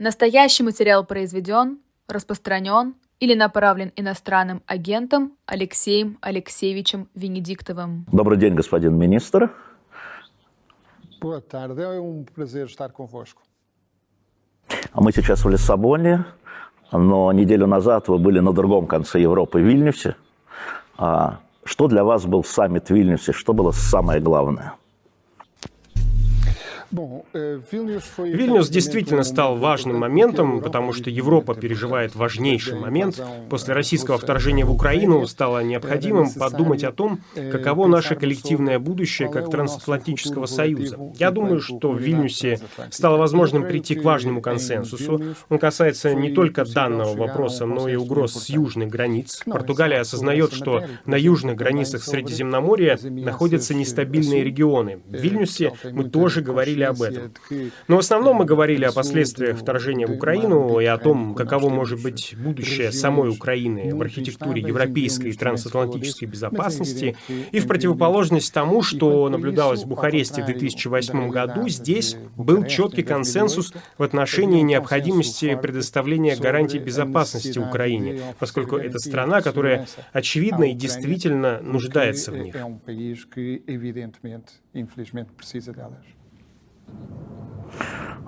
Настоящий материал произведен, распространен или направлен иностранным агентом Алексеем Алексеевичем Венедиктовым. Добрый день, господин министр. Boa tarde, é um prazer estar convosco. А Мы сейчас в Лиссабоне, но неделю назад вы были на другом конце Европы, в Вильнюсе. А Что для вас был саммит в Вильнюсе? Что было самое главное? Вильнюс действительно стал важным моментом, потому что Европа переживает важнейший момент. После российского вторжения в Украину стало необходимым подумать о том, каково наше коллективное будущее как трансатлантического союза. Я думаю, что в Вильнюсе стало возможным прийти к важному консенсусу. Он касается не только данного вопроса, но и угроз с южных границ. Португалия осознает, что на южных границах Средиземноморья находятся нестабильные регионы. В Вильнюсе мы тоже говорили говорили об этом. Но в основном мы говорили о последствиях вторжения в Украину и о том, каково может быть будущее самой Украины в архитектуре европейской и трансатлантической безопасности. И в противоположность тому, что наблюдалось в Бухаресте в 2008 году, здесь был четкий консенсус в отношении необходимости предоставления гарантий безопасности Украине, поскольку это страна, которая очевидно и действительно нуждается в них.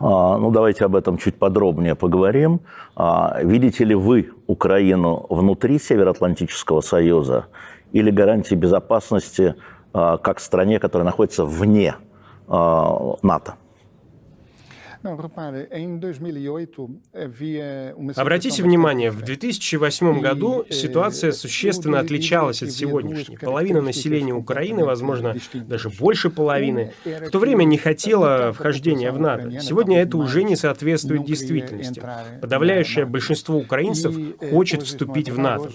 А, ну, давайте об этом чуть подробнее поговорим. А, видите ли вы Украину внутри Североатлантического Союза или гарантии безопасности а, как стране, которая находится вне НАТО? Обратите внимание, в 2008 году ситуация существенно отличалась от сегодняшней. Половина населения Украины, возможно, даже больше половины, в то время не хотела вхождения в НАТО. Сегодня это уже не соответствует действительности. Подавляющее большинство украинцев хочет вступить в НАТО.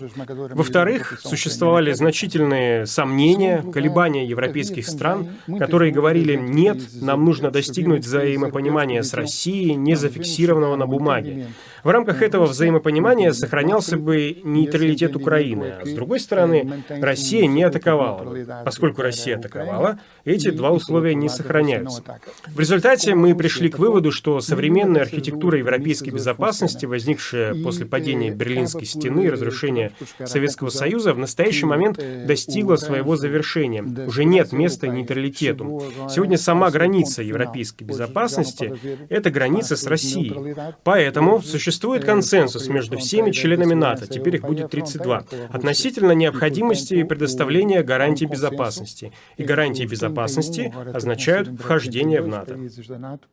Во-вторых, существовали значительные сомнения, колебания европейских стран, которые говорили, нет, нам нужно достигнуть взаимопонимания с России, не зафиксированного на бумаге. В рамках этого взаимопонимания сохранялся бы нейтралитет Украины, а с другой стороны, Россия не атаковала. Поскольку Россия атаковала, эти два условия не сохраняются. В результате мы пришли к выводу, что современная архитектура европейской безопасности, возникшая после падения Берлинской стены и разрушения Советского Союза, в настоящий момент достигла своего завершения. Уже нет места нейтралитету. Сегодня сама граница европейской безопасности – это граница с Россией. Поэтому существует консенсус между всеми членами НАТО, теперь их будет 32, относительно необходимости предоставления гарантий безопасности. И гарантии безопасности означают вхождение в НАТО. НАТО.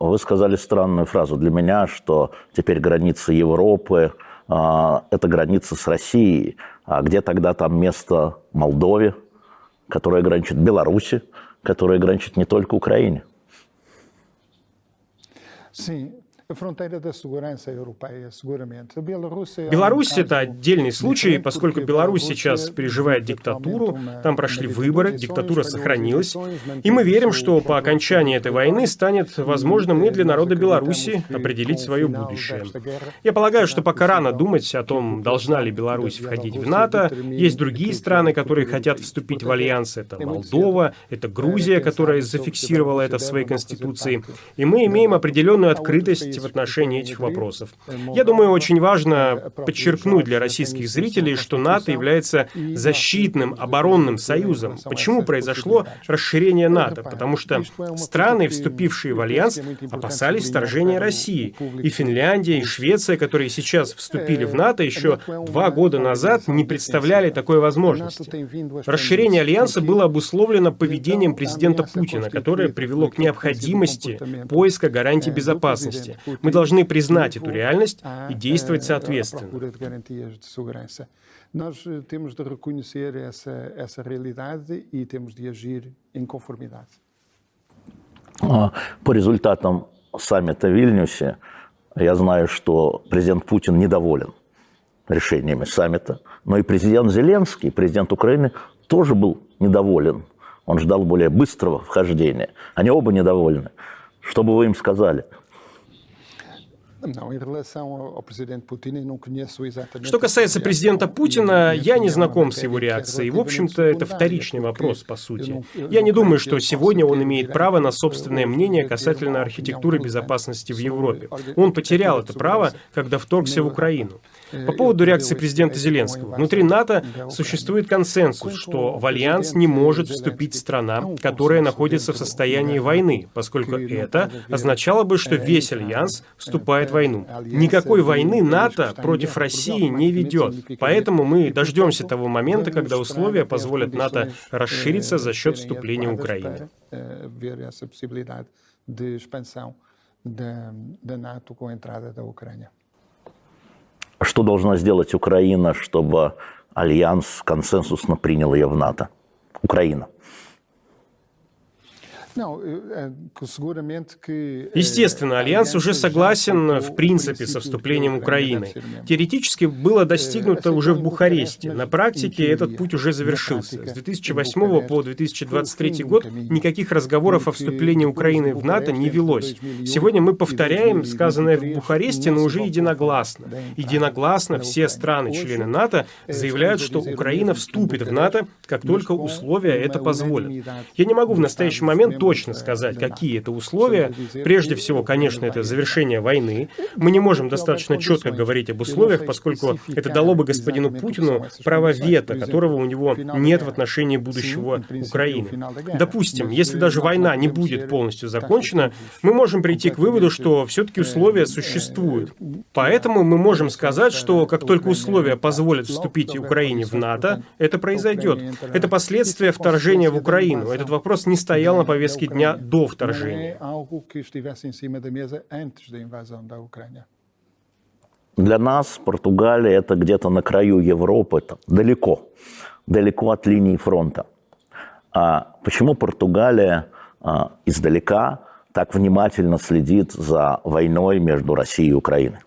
Вы сказали странную фразу для меня, что теперь граница Европы – это граница с Россией. А где тогда там место Молдове, которая граничит Беларуси, которая граничит не только Украине. Sim, Беларусь – это отдельный случай, поскольку Беларусь сейчас переживает диктатуру, там прошли выборы, диктатура сохранилась, и мы верим, что по окончании этой войны станет возможным и для народа Беларуси определить свое будущее. Я полагаю, что пока рано думать о том, должна ли Беларусь входить в НАТО. Есть другие страны, которые хотят вступить в альянс. Это Молдова, это Грузия, которая зафиксировала это в своей конституции. И мы имеем определенную открытость в отношении этих вопросов. Я думаю, очень важно подчеркнуть для российских зрителей, что НАТО является защитным оборонным союзом. Почему произошло расширение НАТО? Потому что страны, вступившие в альянс, опасались вторжения России. И Финляндия, и Швеция, которые сейчас вступили в НАТО, еще два года назад не представляли такой возможности. Расширение альянса было обусловлено поведением президента Путина, которое привело к необходимости поиска гарантий безопасности. Мы должны признать эту реальность и действовать соответственно. Nós temos de reconhecer essa, essa realidade e temos de agir em conformidade. По результатам саммита в Вильнюсе я знаю, что президент Путин недоволен решениями саммита, но и президент Зеленский, президент Украины, тоже был недоволен. Он ждал более быстрого вхождения. Они оба недовольны. Что бы вы им сказали? Что касается президента Путина, я не знаком с его реакцией. В общем-то, это вторичный вопрос, по сути. Я не думаю, что сегодня он имеет право на собственное мнение касательно архитектуры безопасности в Европе. Он потерял это право, когда вторгся в Украину. По поводу реакции президента Зеленского. Внутри НАТО существует консенсус, что в альянс не может вступить страна, которая находится в состоянии войны, поскольку это означало бы, что весь альянс вступает в войну. Никакой войны НАТО против России не ведет. Поэтому мы дождемся того момента, когда условия позволят НАТО расшириться за счет вступления Украины. Что должна сделать Украина, чтобы Альянс консенсусно принял ее в НАТО? Украина. Э, э, Естественно, Альянс уже согласен в принципе со вступлением Украины. Теоретически было достигнуто уже в Бухаресте. На практике этот путь уже завершился. С 2008 по 2023 год никаких разговоров о вступлении Украины в НАТО не велось. Сегодня мы повторяем сказанное в Бухаресте, но уже единогласно. Единогласно все страны-члены НАТО заявляют, что Украина вступит в НАТО, как только условия это позволят. Я не могу в настоящий момент точно сказать, какие это условия. Прежде всего, конечно, это завершение войны. Мы не можем достаточно четко говорить об условиях, поскольку это дало бы господину Путину право вето, которого у него нет в отношении будущего Украины. Допустим, если даже война не будет полностью закончена, мы можем прийти к выводу, что все-таки условия существуют. Поэтому мы можем сказать, что как только условия позволят вступить Украине в НАТО, это произойдет. Это последствия вторжения в Украину. Этот вопрос не стоял на повестке повестки дня до вторжения. Для нас Португалия это где-то на краю Европы, там, далеко, далеко от линии фронта. А почему Португалия а, издалека так внимательно следит за войной между Россией и Украиной?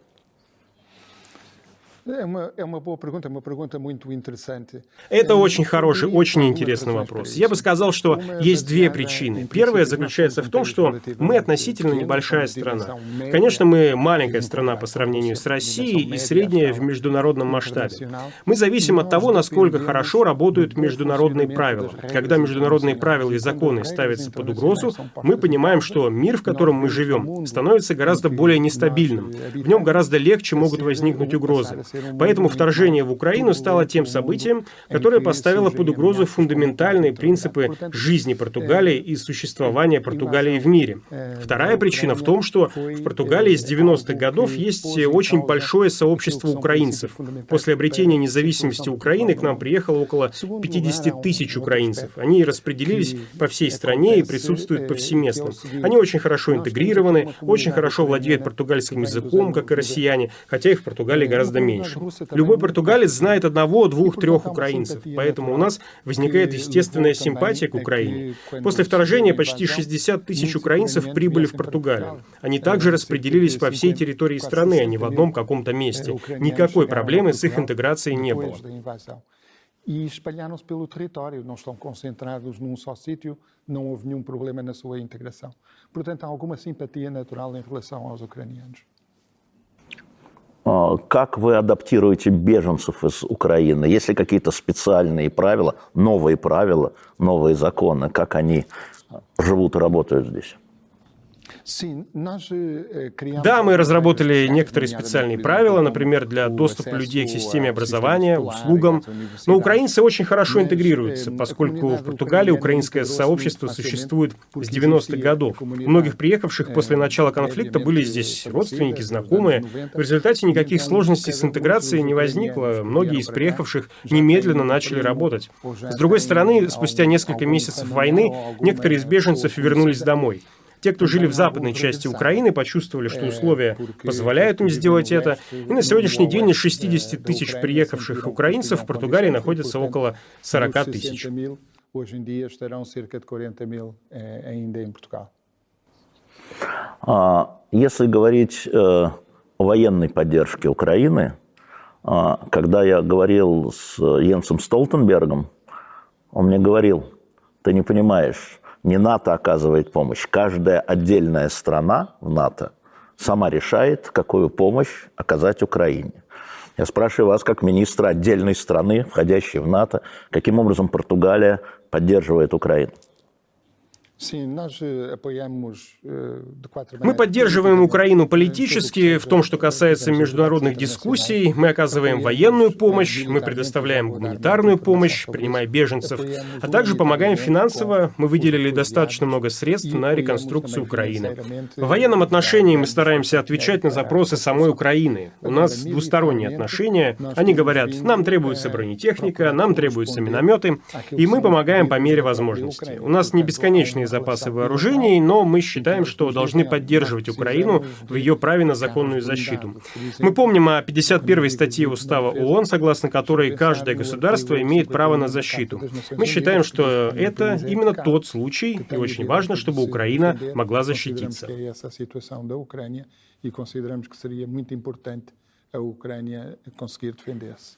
Это очень хороший, очень интересный вопрос. Я бы сказал, что есть две причины. Первая заключается в том, что мы относительно небольшая страна. Конечно, мы маленькая страна по сравнению с Россией и средняя в международном масштабе. Мы зависим от того, насколько хорошо работают международные правила. Когда международные правила и законы ставятся под угрозу, мы понимаем, что мир, в котором мы живем, становится гораздо более нестабильным. В нем гораздо легче могут возникнуть угрозы. Поэтому вторжение в Украину стало тем событием, которое поставило под угрозу фундаментальные принципы жизни Португалии и существования Португалии в мире. Вторая причина в том, что в Португалии с 90-х годов есть очень большое сообщество украинцев. После обретения независимости Украины к нам приехало около 50 тысяч украинцев. Они распределились по всей стране и присутствуют повсеместно. Они очень хорошо интегрированы, очень хорошо владеют португальским языком, как и россияне, хотя их в Португалии гораздо меньше меньше. Любой португалец знает одного, двух, трех украинцев, поэтому у нас возникает естественная симпатия к Украине. После вторжения почти 60 тысяч украинцев прибыли в Португалию. Они также распределились по всей территории страны, а не в одном каком-то месте. Никакой проблемы с их интеграцией не было. e espalharam-se pelo território, não estão concentrados num só sítio, não houve nenhum problema na sua integração. Portanto, há alguma simpatia natural em relação aos ucranianos. А, как вы адаптируете беженцев из Украины? Есть ли какие-то специальные правила, новые правила, новые законы, как они живут и работают здесь? Э, да, мы разработали некоторые специальные правила, например, для доступа людей к системе образования, услугам. Но украинцы очень хорошо интегрируются, поскольку в Португалии украинское сообщество существует с 90-х годов. У многих приехавших после начала конфликта были здесь родственники, знакомые. В результате никаких сложностей с интеграцией не возникло. Многие из приехавших немедленно начали работать. С другой стороны, спустя несколько месяцев войны некоторые из беженцев вернулись домой. Те, кто жили в западной части Украины, почувствовали, что условия позволяют им сделать это. И на сегодняшний день из 60 тысяч приехавших украинцев в Португалии находится около 40 тысяч. Если говорить э, о военной поддержке Украины, а, когда я говорил с Йенсом Столтенбергом, он мне говорил, ты не понимаешь, не НАТО оказывает помощь. Каждая отдельная страна в НАТО сама решает, какую помощь оказать Украине. Я спрашиваю вас, как министра отдельной страны, входящей в НАТО, каким образом Португалия поддерживает Украину? Eh, мы поддерживаем Украину политически. В том, что касается международных дискуссий, мы оказываем военную помощь, мы предоставляем гуманитарную помощь, принимая беженцев, а также помогаем финансово. Мы выделили достаточно много средств на реконструкцию Украины. В военном отношении мы стараемся отвечать на запросы самой Украины. У нас двусторонние отношения. Они говорят, нам требуется бронетехника, нам требуются минометы, и мы помогаем по мере возможности. У нас не бесконечные запасы вооружений, но мы считаем, что должны поддерживать Украину в ее праве на законную защиту. Мы помним о 51 статье Устава ООН, согласно которой каждое государство имеет право на защиту. Мы считаем, что это именно тот случай, и очень важно, чтобы Украина могла защититься. E consideramos que seria muito importante a Ucrânia conseguir defender-se.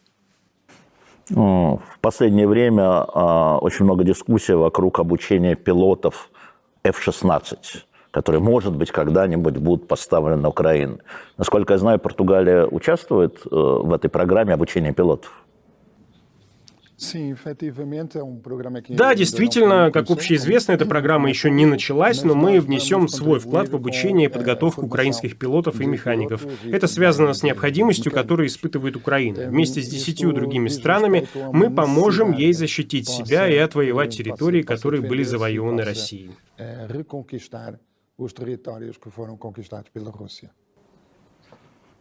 В последнее время а, очень много дискуссий вокруг обучения пилотов F-16, которые, может быть, когда-нибудь будут поставлены на Украину. Насколько я знаю, Португалия участвует э, в этой программе обучения пилотов. Да, действительно, как общеизвестно, эта программа еще не началась, но мы внесем свой вклад в обучение и подготовку украинских пилотов и механиков. Это связано с необходимостью, которую испытывает Украина. Вместе с десятью другими странами мы поможем ей защитить себя и отвоевать территории, которые были завоеваны Россией.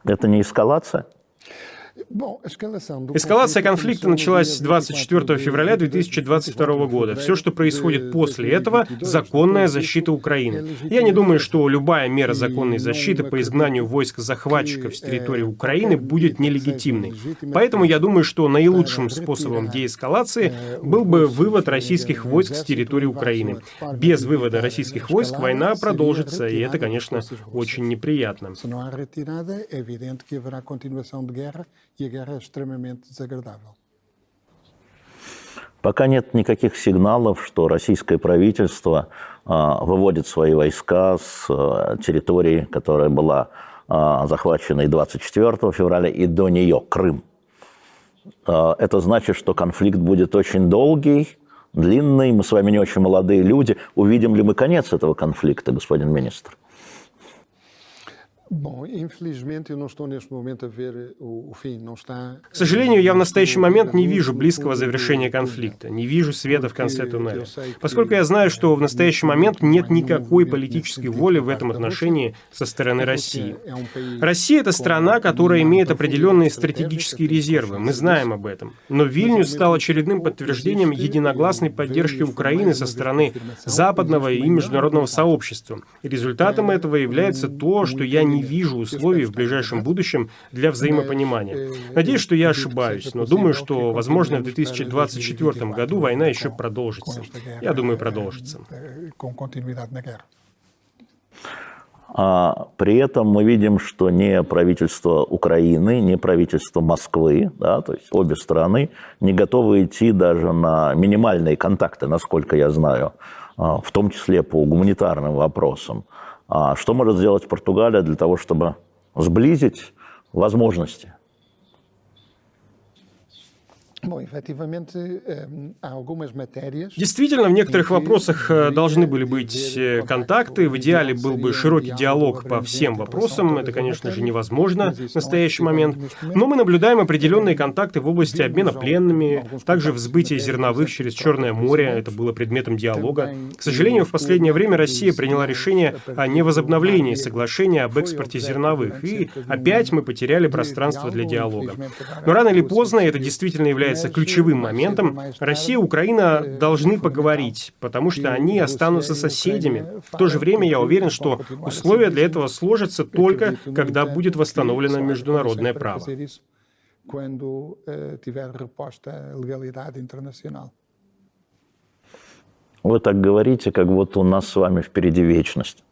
Это не эскалация? Эскалация конфликта началась 24 февраля 2022 года. Все, что происходит после этого, законная защита Украины. Я не думаю, что любая мера законной защиты по изгнанию войск захватчиков с территории Украины будет нелегитимной. Поэтому я думаю, что наилучшим способом деэскалации был бы вывод российских войск с территории Украины. Без вывода российских войск война продолжится, и это, конечно, очень неприятно e a guerra é extremamente desagradável. Пока нет никаких сигналов, что российское правительство а, выводит свои войска с а, территории, которая была а, захвачена и 24 февраля, и до нее, Крым. А, это значит, что конфликт будет очень долгий, длинный, мы с вами не очень молодые люди. Увидим ли мы конец этого конфликта, господин министр? К сожалению, я в настоящий момент не вижу близкого завершения конфликта, не вижу света в конце туннеля. Поскольку я знаю, что в настоящий момент нет никакой политической воли в этом отношении со стороны России. Россия – это страна, которая имеет определенные стратегические резервы, мы знаем об этом. Но Вильнюс стал очередным подтверждением единогласной поддержки Украины со стороны западного и международного сообщества. И результатом этого является то, что я не не вижу условий в ближайшем будущем для взаимопонимания. Надеюсь, что я ошибаюсь, но думаю, что, возможно, в 2024 году война еще продолжится. Я думаю, продолжится. А при этом мы видим, что не правительство Украины, не правительство Москвы, да, то есть обе страны не готовы идти даже на минимальные контакты, насколько я знаю, а, в том числе по гуманитарным вопросам. А что может сделать Португалия для того, чтобы сблизить возможности? Эм, Действительно, в некоторых вопросах э, должны были быть э, контакты. В идеале был бы широкий диалог по всем вопросам. Это, конечно же, невозможно в настоящий момент. Но мы наблюдаем определенные контакты в области обмена пленными, также взбытие зерновых через Черное море. Это было предметом диалога. К сожалению, в последнее время Россия приняла решение о невозобновлении соглашения об экспорте зерновых. И опять мы потеряли пространство для диалога. Но рано или поздно это действительно является является ключевым моментом, Россия и Украина должны поговорить, потому что они останутся соседями. В то же время я уверен, что условия для этого сложатся только, когда будет восстановлено международное право. Вы так говорите, как будто у нас с вами впереди вечность.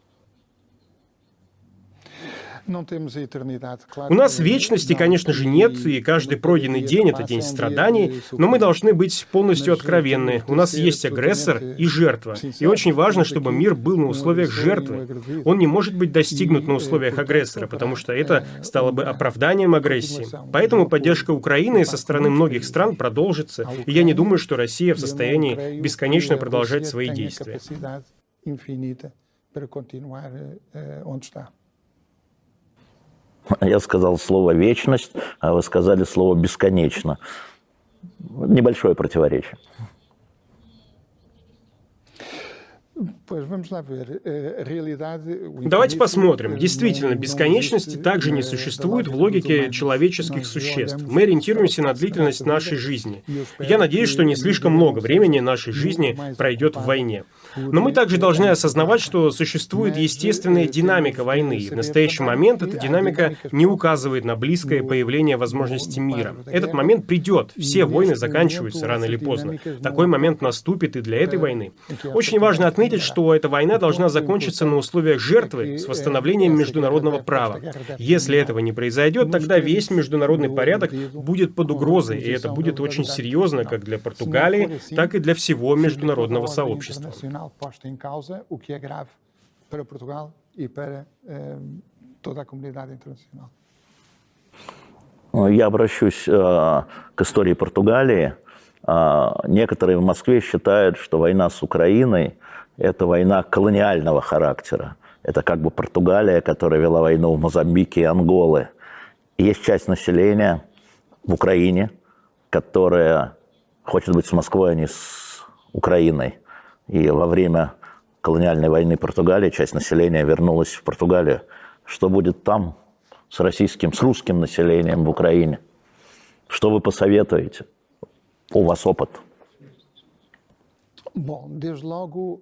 У нас вечности, конечно же, нет, и каждый пройденный день – это день страданий, но мы должны быть полностью откровенны. У нас есть агрессор и жертва. И очень важно, чтобы мир был на условиях жертвы. Он не может быть достигнут на условиях агрессора, потому что это стало бы оправданием агрессии. Поэтому поддержка Украины со стороны многих стран продолжится, и я не думаю, что Россия в состоянии бесконечно продолжать свои действия. Я сказал слово «вечность», а вы сказали слово «бесконечно». Небольшое противоречие. Давайте посмотрим. Действительно, бесконечности также не существует в логике человеческих существ. Мы ориентируемся на длительность нашей жизни. Я надеюсь, что не слишком много времени нашей жизни пройдет в войне. Но мы также должны осознавать, что существует естественная динамика войны, и в настоящий момент эта динамика не указывает на близкое появление возможности мира. Этот момент придет, все войны заканчиваются рано или поздно. Такой момент наступит и для этой войны. Очень важно отметить, что эта война должна закончиться на условиях жертвы с восстановлением международного права. Если этого не произойдет, тогда весь международный порядок будет под угрозой, и это будет очень серьезно как для Португалии, так и для всего международного сообщества. Я обращусь э, к истории Португалии. Э, некоторые в Москве считают, что война с Украиной – это война колониального характера. Это как бы Португалия, которая вела войну в Мозамбике и Анголы. И есть часть населения в Украине, которая хочет быть с Москвой, а не с Украиной. И во время колониальной войны Португалии часть населения вернулась в Португалию. Что будет там с российским, с русским населением в Украине? Что вы посоветуете? У вас опыт. Bom, desde logo,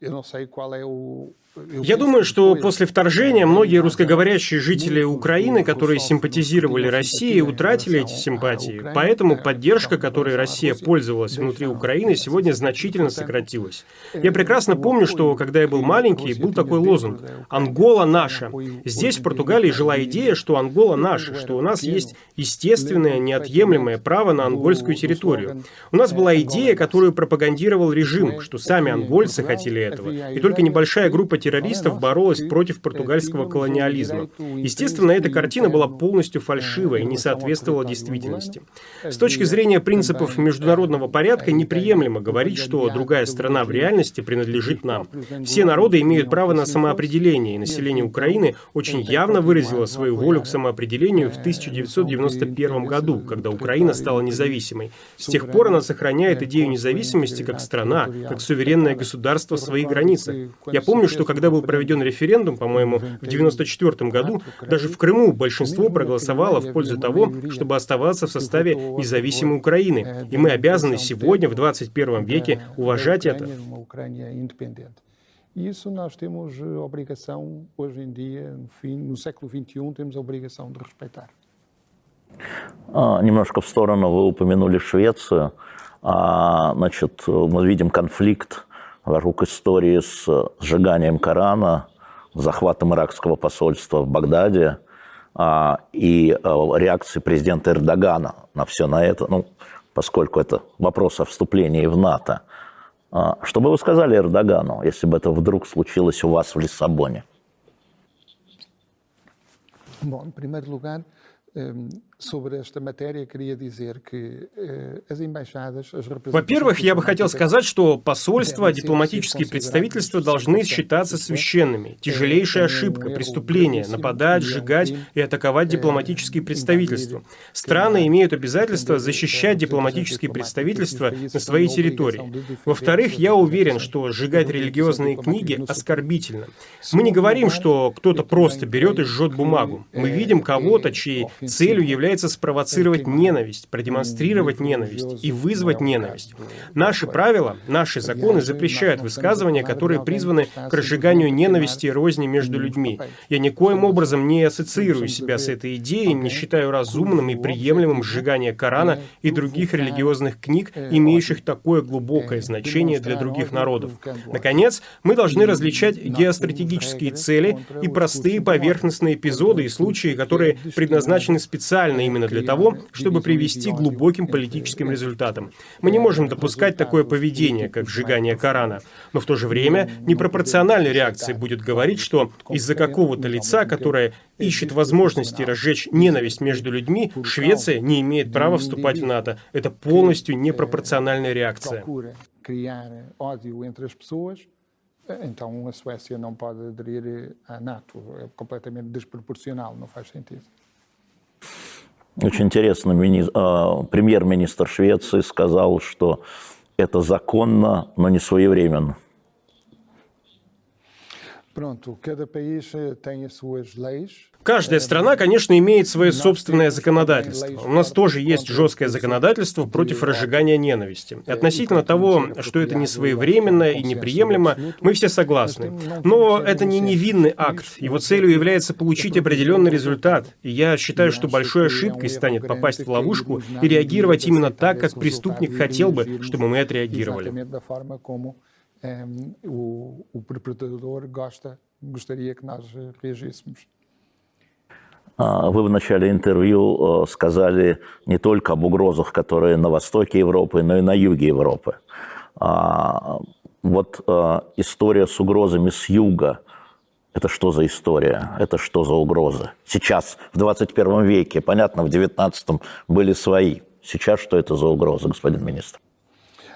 eu não sei qual é o, Я думаю, что после вторжения многие русскоговорящие жители Украины, которые симпатизировали России, утратили эти симпатии. Поэтому поддержка, которой Россия пользовалась внутри Украины, сегодня значительно сократилась. Я прекрасно помню, что когда я был маленький, был такой лозунг «Ангола наша». Здесь, в Португалии, жила идея, что Ангола наша, что у нас есть естественное, неотъемлемое право на ангольскую территорию. У нас была идея, которую пропагандировал режим, что сами ангольцы хотели этого. И только небольшая группа террористов боролась против португальского колониализма. Естественно, эта картина была полностью фальшивой и не соответствовала действительности. С точки зрения принципов международного порядка неприемлемо говорить, что другая страна в реальности принадлежит нам. Все народы имеют право на самоопределение, и население Украины очень явно выразило свою волю к самоопределению в 1991 году, когда Украина стала независимой. С тех пор она сохраняет идею независимости как страна, как суверенное государство в своих границах. Я помню, что когда был проведен референдум, по-моему, в 1994 году, даже в Крыму большинство проголосовало в пользу того, чтобы оставаться в составе независимой Украины. И мы обязаны сегодня, в 21 веке, уважать это. Isso nós temos obrigação, hoje em dia, no, fim, no século XXI, temos a obrigação de respeitar. А, немножко в сторону вы упомянули Швецию. А, значит, мы видим конфликт вокруг истории с сжиганием Корана, захватом иракского посольства в Багдаде а, и а, реакции президента Эрдогана на все на это, ну, поскольку это вопрос о вступлении в НАТО. Что бы вы сказали Эрдогану, если бы это вдруг случилось у вас в Лиссабоне? Bom, em primeiro lugar, eh, Во-первых, я бы хотел сказать, что посольства, дипломатические представительства должны считаться священными. Тяжелейшая ошибка, преступление, нападать, сжигать и атаковать дипломатические представительства. Страны имеют обязательство защищать дипломатические представительства на своей территории. Во-вторых, я уверен, что сжигать религиозные книги оскорбительно. Мы не говорим, что кто-то просто берет и жжет бумагу. Мы видим кого-то, чьей целью является является спровоцировать ненависть, продемонстрировать ненависть и вызвать ненависть. Наши правила, наши законы запрещают высказывания, которые призваны к разжиганию ненависти и розни между людьми. Я никоим образом не ассоциирую себя с этой идеей, не считаю разумным и приемлемым сжигание Корана и других религиозных книг, имеющих такое глубокое значение для других народов. Наконец, мы должны различать геостратегические цели и простые поверхностные эпизоды и случаи, которые предназначены специально именно для того, чтобы привести к глубоким политическим результатам. Мы не можем допускать такое поведение, как сжигание Корана, но в то же время непропорциональной реакцией будет говорить, что из-за какого-то лица, которое ищет возможности разжечь ненависть между людьми, Швеция не имеет права вступать в НАТО. Это полностью непропорциональная реакция. então a Suécia não pode aderir à NATO. É completamente desproporcional, não faz sentido. Очень интересно, мини... премьер-министр Швеции сказал, что это законно, но не своевременно. Pronto, cada país tem as suas leis Каждая страна, конечно, имеет свое собственное законодательство. У нас тоже есть жесткое законодательство против разжигания ненависти. Относительно того, что это не своевременно и неприемлемо, мы все согласны. Но это не невинный акт. Его целью является получить определенный результат. И я считаю, что большой ошибкой станет попасть в ловушку и реагировать именно так, как преступник хотел бы, чтобы мы отреагировали. gostaria que nós reagíssemos. А, вы в начале интервью э, сказали не только об угрозах, которые на востоке Европы, но и на юге Европы. А, вот э, история с угрозами с юга – это что за история? Это что за угрозы? Сейчас, в 21 веке, понятно, в 19 были свои. Сейчас что это за угрозы, господин министр?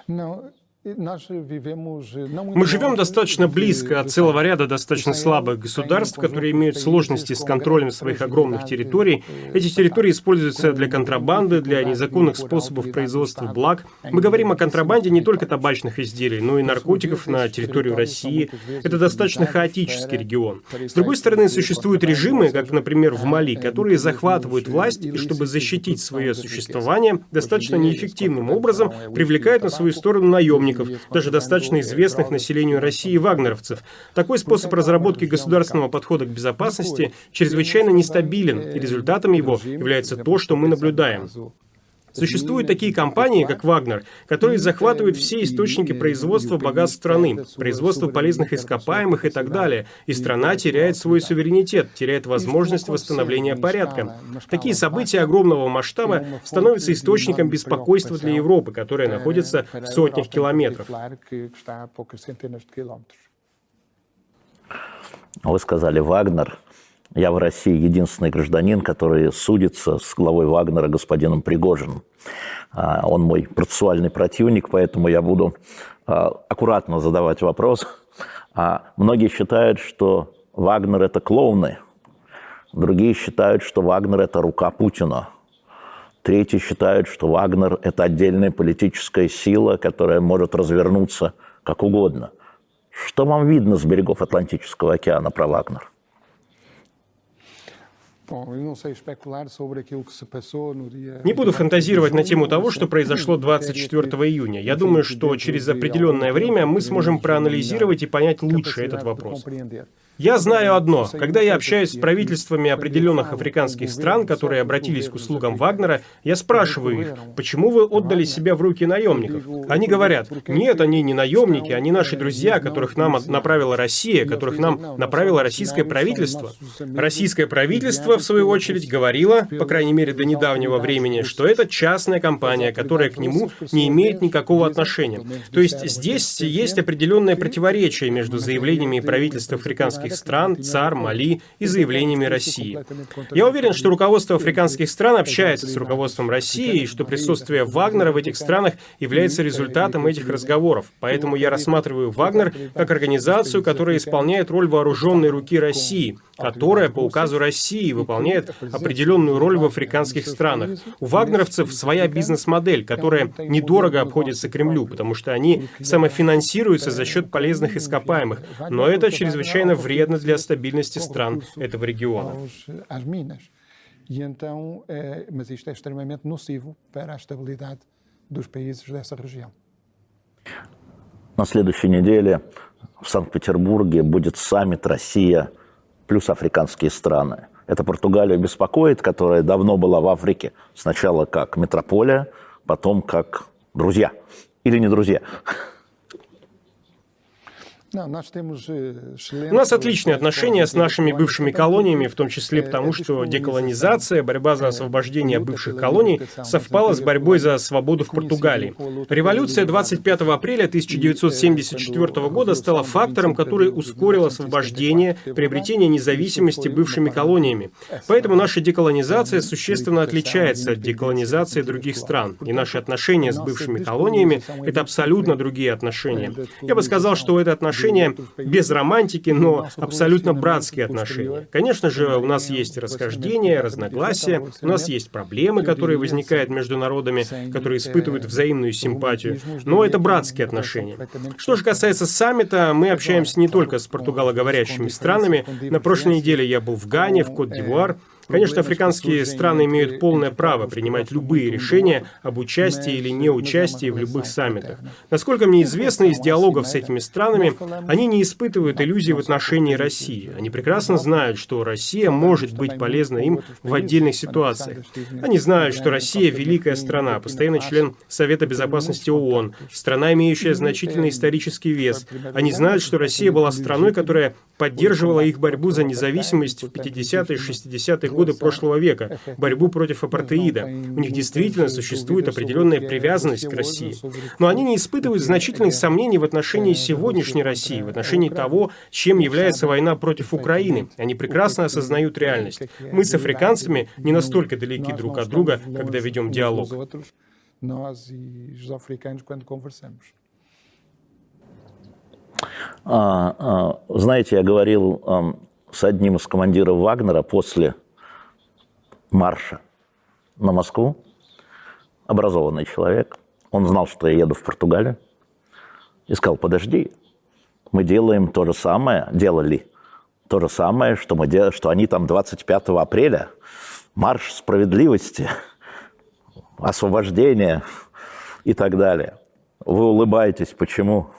No, мы живем достаточно близко от целого ряда достаточно слабых государств, которые имеют сложности с контролем своих огромных территорий. Эти территории используются для контрабанды, для незаконных способов производства благ. Мы говорим о контрабанде не только табачных изделий, но и наркотиков на территорию России. Это достаточно хаотический регион. С другой стороны, существуют режимы, как, например, в Мали, которые захватывают власть и, чтобы защитить свое существование, достаточно неэффективным образом привлекают на свою сторону наемников, наемников, даже достаточно известных населению России вагнеровцев. Такой способ разработки государственного подхода к безопасности чрезвычайно нестабилен, и результатом его является то, что мы наблюдаем. Существуют такие компании, как Вагнер, которые захватывают все источники производства богатств страны, производства полезных ископаемых и так далее, и страна теряет свой суверенитет, теряет возможность восстановления порядка. Такие события огромного масштаба становятся источником беспокойства для Европы, которая находится в сотнях километров. Вы сказали Вагнер. Я в России единственный гражданин, который судится с главой Вагнера господином Пригожиным. А, он мой процессуальный противник, поэтому я буду а, аккуратно задавать вопрос. А, многие считают, что Вагнер – это клоуны. Другие считают, что Вагнер – это рука Путина. Третьи считают, что Вагнер – это отдельная политическая сила, которая может развернуться как угодно. Что вам видно с берегов Атлантического океана про Вагнер? Не буду фантазировать на тему того, что произошло 24 июня. Я думаю, что через определенное время мы сможем проанализировать и понять лучше этот вопрос. Я знаю одно. Когда я общаюсь с правительствами определенных африканских стран, которые обратились к услугам Вагнера, я спрашиваю их, почему вы отдали себя в руки наемников? Они говорят, нет, они не наемники, они наши друзья, которых нам направила Россия, которых нам направило российское правительство. Российское правительство, в свою очередь, говорило, по крайней мере до недавнего времени, что это частная компания, которая к нему не имеет никакого отношения. То есть здесь есть определенное противоречие между заявлениями правительства африканских африканских стран, ЦАР, Мали и заявлениями России. Я уверен, что руководство африканских стран общается с руководством России и что присутствие Вагнера в этих странах является результатом этих разговоров. Поэтому я рассматриваю Вагнер как организацию, которая исполняет роль вооруженной руки России, которая по указу России выполняет определенную роль в африканских странах. У вагнеровцев своя бизнес-модель, которая недорого обходится Кремлю, потому что они самофинансируются за счет полезных ископаемых. Но это чрезвычайно вредно для стабильности стран этого региона. E então, mas isto é extremamente nocivo para a estabilidade dos países dessa região. На следующей неделе в Санкт-Петербурге будет саммит Россия плюс африканские страны. Это Португалию беспокоит, которая давно была в Африке. Сначала как метрополия, потом как друзья. Или не друзья. Э, У нас отличные отношения с нашими бывшими колониями, в том числе э, потому, что деколонизация, борьба за освобождение бывших колоний совпала с борьбой за свободу в Португалии. Революция 25 апреля 1974 э, года стала фактором, который ускорил освобождение, приобретение независимости бывшими колониями. Поэтому наша деколонизация существенно отличается от деколонизации других стран. И наши отношения с бывшими колониями – это абсолютно другие отношения. Я бы сказал, что это отношения отношения без романтики, но абсолютно братские отношения. Конечно же, у нас есть расхождения, разногласия, у нас есть проблемы, которые возникают между народами, которые испытывают взаимную симпатию, но это братские отношения. Что же касается саммита, мы общаемся не только с португалоговорящими странами. На прошлой неделе я был в Гане, в Кот-д'Ивуар, Конечно, африканские страны имеют полное право принимать любые решения об участии или неучастии в любых саммитах. Насколько мне известно из диалогов с этими странами, они не испытывают иллюзий в отношении России. Они прекрасно знают, что Россия может быть полезна им в отдельных ситуациях. Они знают, что Россия великая страна, постоянный член Совета Безопасности ООН, страна, имеющая значительный исторический вес. Они знают, что Россия была страной, которая поддерживала их борьбу за независимость в 50-е и 60-е годы прошлого века, борьбу против апартеида. У них действительно существует определенная привязанность к России. Но они не испытывают значительных сомнений в отношении сегодняшней России, в отношении того, чем является война против Украины. Они прекрасно осознают реальность. Мы с африканцами не настолько далеки друг от друга, когда ведем диалог. Nós e os africanos quando conversamos. А, а, знаете, я говорил с одним из командиров Вагнера после марша на Москву. Образованный человек. Он знал, что я еду в Португалию. И сказал, подожди, мы делаем то же самое, делали то же самое, что, мы дел... что они там 25 апреля, марш справедливости, освобождения и так далее. Вы улыбаетесь, почему?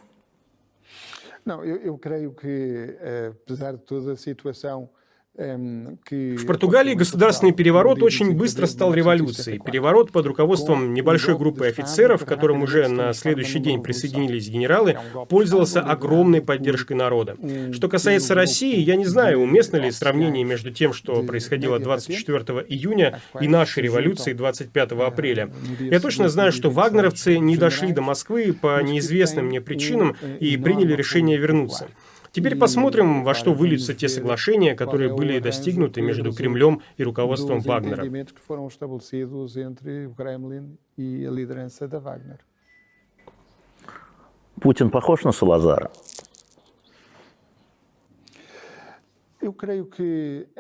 Não, eu, eu creio que, apesar de toda a situação В Португалии государственный переворот очень быстро стал революцией. Переворот под руководством небольшой группы офицеров, к которым уже на следующий день присоединились генералы, пользовался огромной поддержкой народа. Что касается России, я не знаю, уместно ли сравнение между тем, что происходило 24 июня и нашей революции 25 апреля. Я точно знаю, что вагнеровцы не дошли до Москвы по неизвестным мне причинам и приняли решение вернуться. Теперь посмотрим, во что выльются те соглашения, которые были достигнуты между Кремлем и руководством Вагнера. Путин похож на Салазара?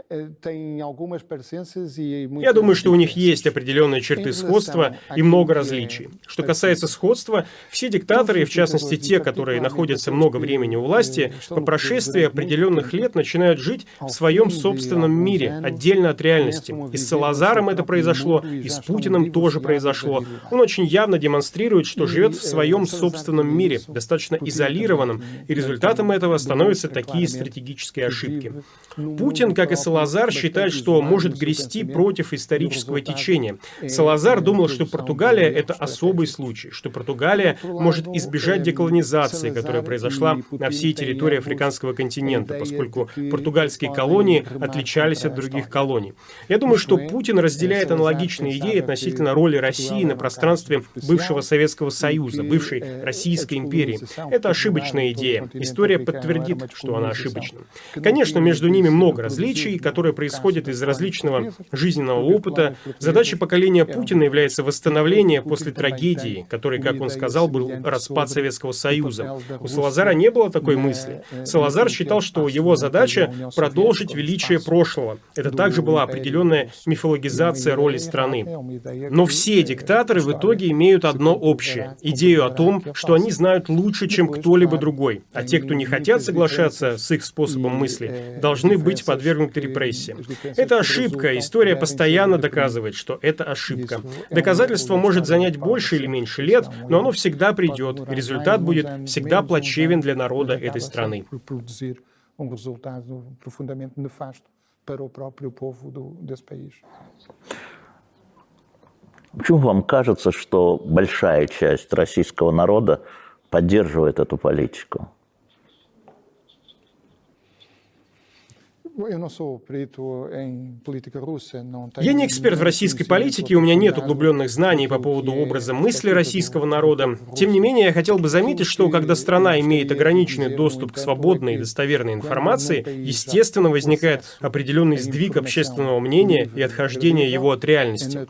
Eh, Я думаю, что у них есть определенные черты сходства и много различий. Что касается сходства, все диктаторы, в частности те, которые находятся много времени у власти, по прошествии определенных лет начинают жить в своем собственном мире, отдельно от реальности. И с Салазаром это произошло, и с Путиным тоже произошло. Он очень явно демонстрирует, что живет в э, своем собственном мире, достаточно изолированном, и результатом этого становятся такие стратегические ошибки. Путин, как и Салазар, считает, что может грести против исторического течения. Салазар думал, что Португалия – это особый случай, что Португалия может избежать деколонизации, которая произошла на всей территории африканского континента, поскольку португальские колонии отличались от других колоний. Я думаю, что Путин разделяет аналогичные идеи относительно роли России на пространстве бывшего Советского Союза, бывшей Российской империи. Это ошибочная идея. История подтвердит, что она ошибочна. Конечно, между ними много различий, которые происходят из различного жизненного опыта. Задачей поколения Путина является восстановление после трагедии, которой, как он сказал, был распад Советского Союза. У Салазара не было такой мысли. Салазар считал, что его задача продолжить величие прошлого. Это также была определенная мифологизация роли страны. Но все диктаторы в итоге имеют одно общее – идею о том, что они знают лучше, чем кто-либо другой. А те, кто не хотят соглашаться с их способом мысли, должны быть подвергнуты репрессиям. Это ошибка. История постоянно доказывает, что это ошибка. Доказательство может занять больше или меньше лет, но оно всегда придет. Результат будет всегда плачевен для народа этой страны. para o próprio povo do, desse país. Почему вам кажется, что большая часть российского народа поддерживает эту политику? Я не эксперт в российской политике, у меня нет углубленных знаний по поводу образа мысли российского народа. Тем не менее, я хотел бы заметить, что когда страна имеет ограниченный доступ к свободной и достоверной информации, естественно, возникает определенный сдвиг общественного мнения и отхождение его от реальности.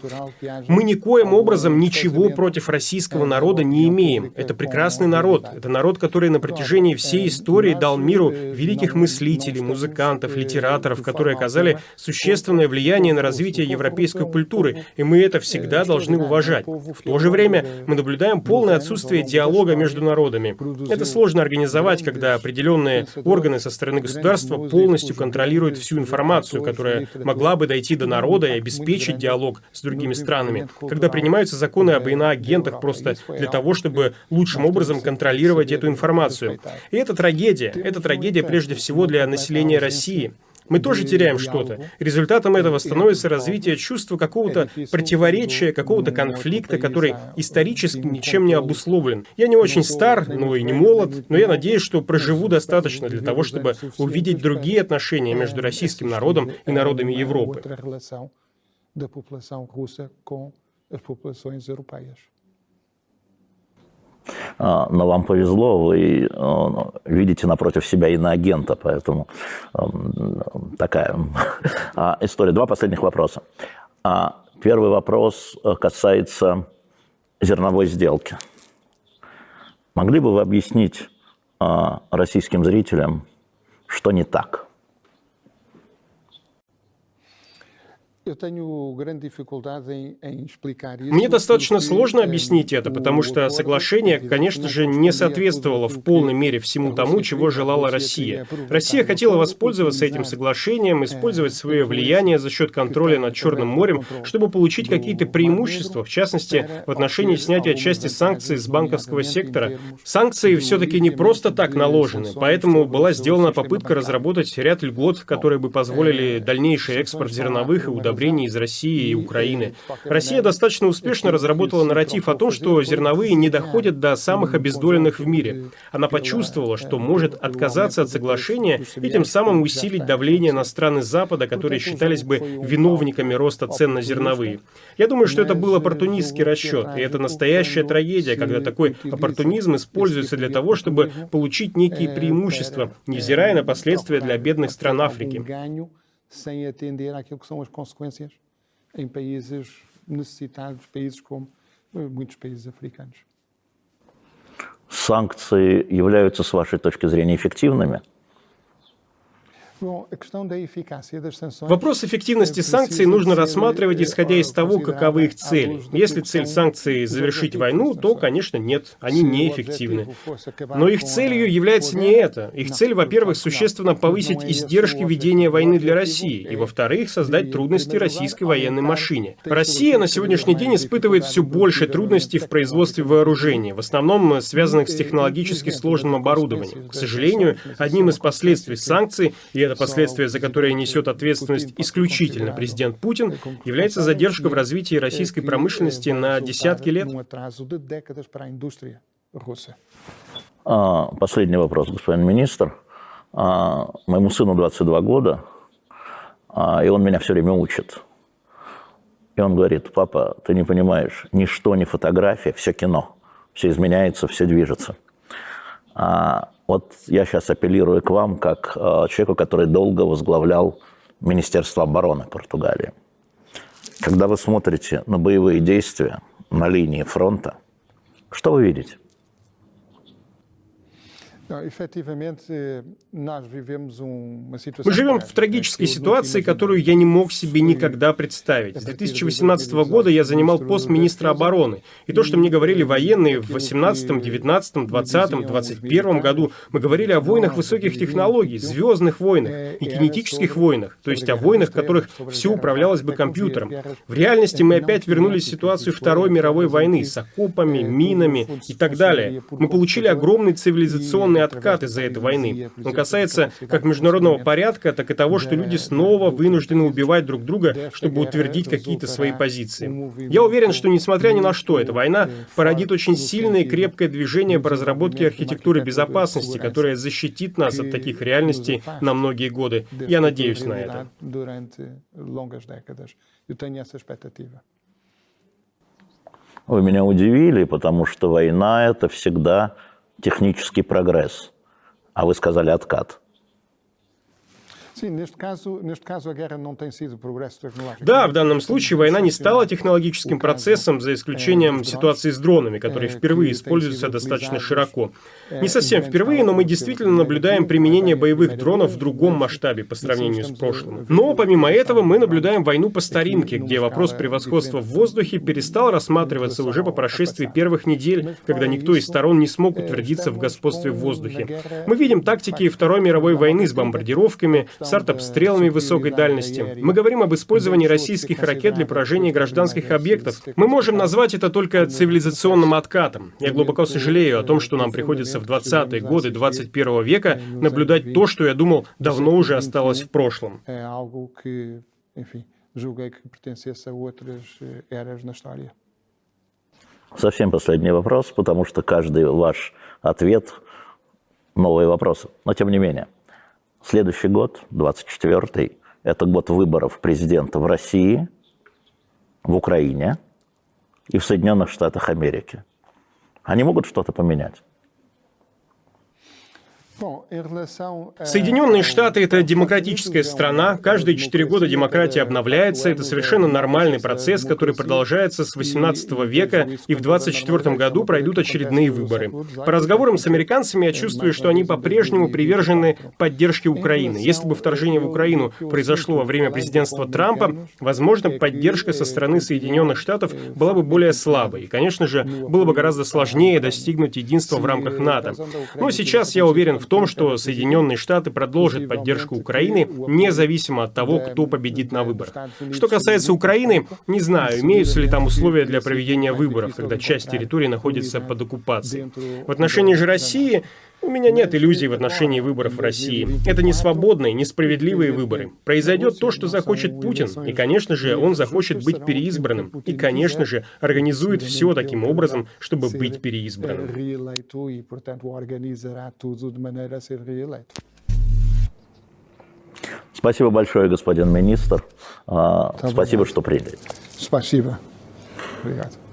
Мы никоим образом ничего против российского народа не имеем. Это прекрасный народ. Это народ, который на протяжении всей истории дал миру великих мыслителей, музыкантов, литераторов, литераторов, которые оказали существенное влияние на развитие европейской культуры, и мы это всегда должны уважать. В то же время мы наблюдаем полное отсутствие диалога между народами. Это сложно организовать, когда определенные органы со стороны государства полностью контролируют всю информацию, которая могла бы дойти до народа и обеспечить диалог с другими странами, когда принимаются законы об иноагентах просто для того, чтобы лучшим образом контролировать эту информацию. И это трагедия. Это трагедия прежде всего для населения России. Мы тоже теряем что-то. Результатом этого становится развитие чувства какого-то противоречия, какого-то конфликта, который исторически ничем не обусловлен. Я не очень стар, но и не молод, но я надеюсь, что проживу достаточно для того, чтобы увидеть другие отношения между российским народом и народами Европы. А, но вам повезло, вы а, видите напротив себя иноагента, поэтому такая а, история. Два последних вопроса. Первый вопрос э, касается зерновой сделки. Могли бы вы объяснить российским зрителям, что не так? Мне достаточно сложно объяснить это, потому что соглашение, конечно же, не соответствовало в полной мере всему тому, чего желала Россия. Россия хотела воспользоваться этим соглашением, использовать свое влияние за счет контроля над Черным морем, чтобы получить какие-то преимущества, в частности, в отношении снятия части санкций с банковского сектора. Санкции все-таки не просто так наложены, поэтому была сделана попытка разработать ряд льгот, которые бы позволили дальнейший экспорт зерновых и удобрений удобрений из России и Украины. Россия достаточно успешно разработала нарратив о том, что зерновые не доходят до самых обездоленных в мире. Она почувствовала, что может отказаться от соглашения и тем самым усилить давление на страны Запада, которые считались бы виновниками роста цен на зерновые. Я думаю, что это был оппортунистский расчет, и это настоящая трагедия, когда такой оппортунизм используется для того, чтобы получить некие преимущества, невзирая на последствия для бедных стран Африки sem atender àquilo que são as consequências em países necessitados, países como muitos países africanos. Санкции являются, с вашей точки зрения, эффективными? Вопрос эффективности санкций нужно рассматривать, исходя из того, каковы их цели. Если цель санкций – завершить войну, то, конечно, нет, они неэффективны. Но их целью является не это. Их цель, во-первых, существенно повысить издержки ведения войны для России, и, во-вторых, создать трудности российской военной машине. Россия на сегодняшний день испытывает все больше трудностей в производстве вооружений, в основном связанных с технологически сложным оборудованием. К сожалению, одним из последствий санкций, и это последствия, за которые несет ответственность исключительно президент Путин, является задержка в развитии российской промышленности на десятки лет. А, последний вопрос, господин министр. А, моему сыну 22 года, а, и он меня все время учит. И он говорит, папа, ты не понимаешь, ничто не фотография, все кино. Все изменяется, все движется. Вот я сейчас апеллирую к вам, как э, человеку, который долго возглавлял Министерство обороны Португалии. Когда вы смотрите на боевые действия на линии фронта, что вы видите? Мы живем в трагической ситуации, которую я не мог себе никогда представить. С 2018 года я занимал пост министра обороны. И то, что мне говорили военные в 18, 19, 20, 21 году, мы говорили о войнах высоких технологий, звездных войнах и кинетических войнах, то есть о войнах, в которых все управлялось бы компьютером. В реальности мы опять вернулись в ситуацию Второй мировой войны с окопами, минами и так далее. Мы получили огромный цивилизационный огромный откат из-за этой войны. Он касается как международного порядка, так и того, что люди снова вынуждены убивать друг друга, чтобы утвердить какие-то свои позиции. Я уверен, что несмотря ни на что, эта война породит очень сильное и крепкое движение по разработке архитектуры безопасности, которая защитит нас от таких реальностей на многие годы. Я надеюсь на это. Вы меня удивили, потому что война – это всегда технический прогресс, а вы сказали откат. Да, в данном случае война не стала технологическим процессом, за исключением ситуации с дронами, которые впервые используются достаточно широко. Не совсем впервые, но мы действительно наблюдаем применение боевых дронов в другом масштабе по сравнению с прошлым. Но помимо этого мы наблюдаем войну по старинке, где вопрос превосходства в воздухе перестал рассматриваться уже по прошествии первых недель, когда никто из сторон не смог утвердиться в господстве в воздухе. Мы видим тактики Второй мировой войны с бомбардировками, с артобстрелами высокой дальности. Мы говорим об использовании российских ракет для поражения гражданских объектов. Мы можем назвать это только цивилизационным откатом. Я глубоко сожалею о том, что нам приходится в 20-е годы 21 века наблюдать то, что я думал давно уже осталось в прошлом. Совсем последний вопрос, потому что каждый ваш ответ – новые вопросы. Но тем не менее. Следующий год, 24-й, это год выборов президента в России, в Украине и в Соединенных Штатах Америки. Они могут что-то поменять? Соединенные Штаты – это демократическая страна. Каждые четыре года демократия обновляется. Это совершенно нормальный процесс, который продолжается с 18 века, и в 24 году пройдут очередные выборы. По разговорам с американцами я чувствую, что они по-прежнему привержены поддержке Украины. Если бы вторжение в Украину произошло во время президентства Трампа, возможно, поддержка со стороны Соединенных Штатов была бы более слабой. И, конечно же, было бы гораздо сложнее достигнуть единства в рамках НАТО. Но сейчас я уверен в в том, что Соединенные Штаты продолжат поддержку Украины, независимо от того, кто победит на выборах. Что касается Украины, не знаю, имеются ли там условия для проведения выборов, когда часть территории находится под оккупацией. В отношении же России у меня нет иллюзий в отношении выборов в России. Это не свободные, несправедливые выборы. Произойдет то, что захочет Путин, и, конечно же, он захочет быть переизбранным, и, конечно же, организует все таким образом, чтобы быть переизбранным. Спасибо большое, господин министр. А, спасибо, что приняли. Спасибо. Obrigado.